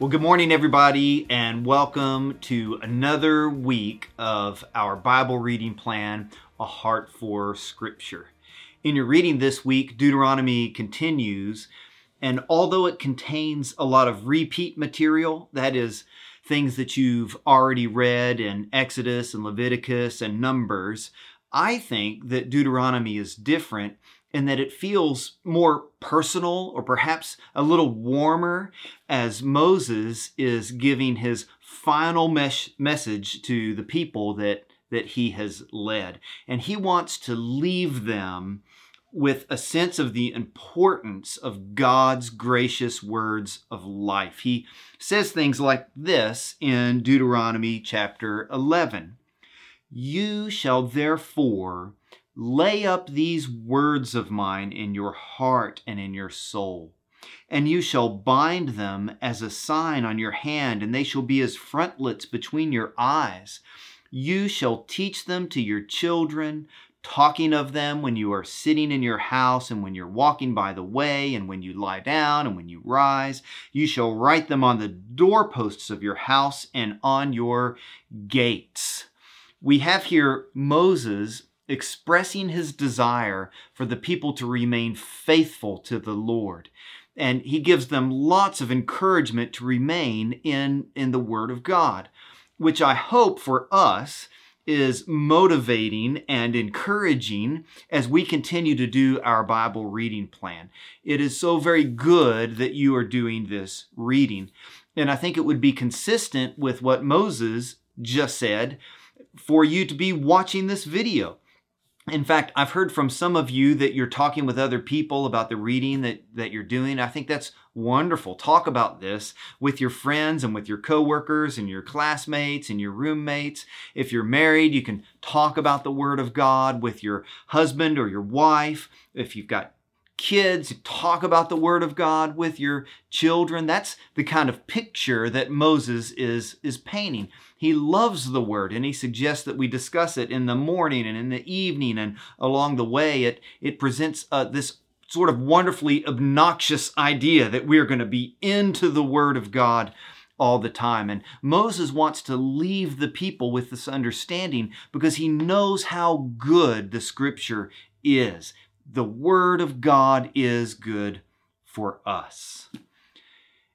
Well, good morning, everybody, and welcome to another week of our Bible reading plan, A Heart for Scripture. In your reading this week, Deuteronomy continues, and although it contains a lot of repeat material, that is, things that you've already read in Exodus and Leviticus and Numbers, I think that Deuteronomy is different in that it feels more personal or perhaps a little warmer as Moses is giving his final mes- message to the people that, that he has led. And he wants to leave them with a sense of the importance of God's gracious words of life. He says things like this in Deuteronomy chapter 11 You shall therefore Lay up these words of mine in your heart and in your soul. And you shall bind them as a sign on your hand, and they shall be as frontlets between your eyes. You shall teach them to your children, talking of them when you are sitting in your house, and when you're walking by the way, and when you lie down, and when you rise. You shall write them on the doorposts of your house and on your gates. We have here Moses expressing his desire for the people to remain faithful to the Lord. And he gives them lots of encouragement to remain in, in the Word of God, which I hope for us is motivating and encouraging as we continue to do our Bible reading plan. It is so very good that you are doing this reading. And I think it would be consistent with what Moses just said for you to be watching this video. In fact, I've heard from some of you that you're talking with other people about the reading that, that you're doing. I think that's wonderful. Talk about this with your friends and with your coworkers and your classmates and your roommates. If you're married, you can talk about the Word of God with your husband or your wife. If you've got kids, talk about the Word of God with your children. That's the kind of picture that Moses is, is painting. He loves the Word and he suggests that we discuss it in the morning and in the evening and along the way. It, it presents uh, this sort of wonderfully obnoxious idea that we're going to be into the Word of God all the time. And Moses wants to leave the people with this understanding because he knows how good the Scripture is the Word of God is good for us.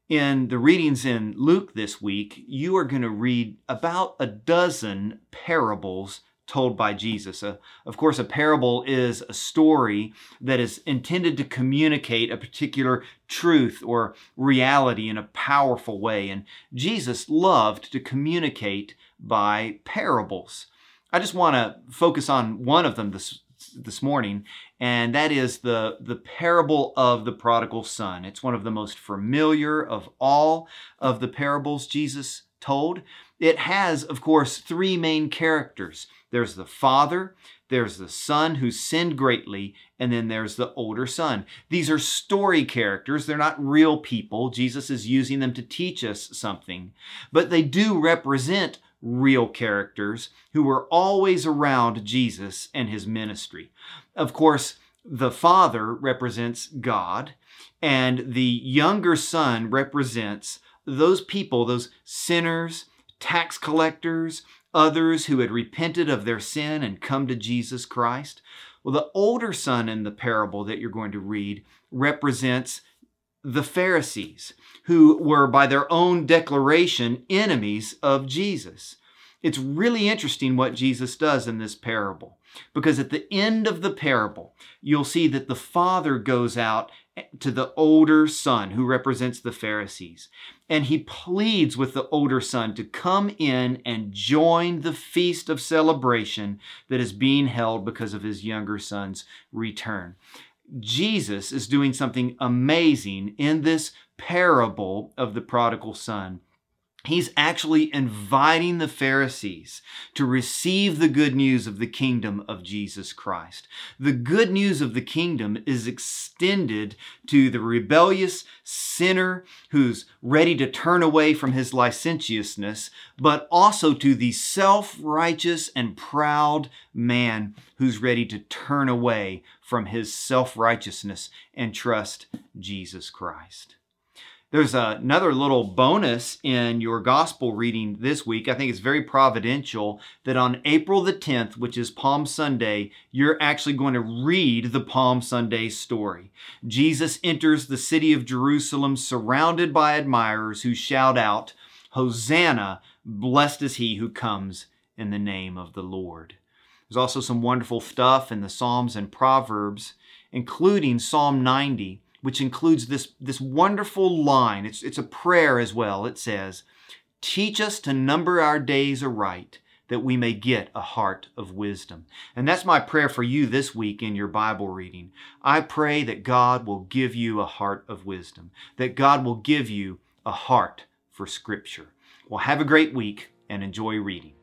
In the readings in Luke this week, you are going to read about a dozen parables told by Jesus. Uh, of course, a parable is a story that is intended to communicate a particular truth or reality in a powerful way. And Jesus loved to communicate by parables. I just want to focus on one of them this, this morning, and that is the, the parable of the prodigal son. It's one of the most familiar of all of the parables Jesus told. It has, of course, three main characters there's the father, there's the son who sinned greatly, and then there's the older son. These are story characters. They're not real people. Jesus is using them to teach us something, but they do represent real characters who were always around Jesus and his ministry. Of course, the father represents God, and the younger son represents those people, those sinners, tax collectors, others who had repented of their sin and come to Jesus Christ. Well, the older son in the parable that you're going to read represents the Pharisees, who were by their own declaration enemies of Jesus. It's really interesting what Jesus does in this parable because at the end of the parable, you'll see that the father goes out to the older son who represents the Pharisees and he pleads with the older son to come in and join the feast of celebration that is being held because of his younger son's return. Jesus is doing something amazing in this parable of the prodigal son He's actually inviting the Pharisees to receive the good news of the kingdom of Jesus Christ. The good news of the kingdom is extended to the rebellious sinner who's ready to turn away from his licentiousness, but also to the self righteous and proud man who's ready to turn away from his self righteousness and trust Jesus Christ. There's another little bonus in your gospel reading this week. I think it's very providential that on April the 10th, which is Palm Sunday, you're actually going to read the Palm Sunday story. Jesus enters the city of Jerusalem surrounded by admirers who shout out, Hosanna, blessed is he who comes in the name of the Lord. There's also some wonderful stuff in the Psalms and Proverbs, including Psalm 90 which includes this, this wonderful line. It's, it's a prayer as well. It says, Teach us to number our days aright, that we may get a heart of wisdom. And that's my prayer for you this week in your Bible reading. I pray that God will give you a heart of wisdom, that God will give you a heart for Scripture. Well, have a great week and enjoy reading.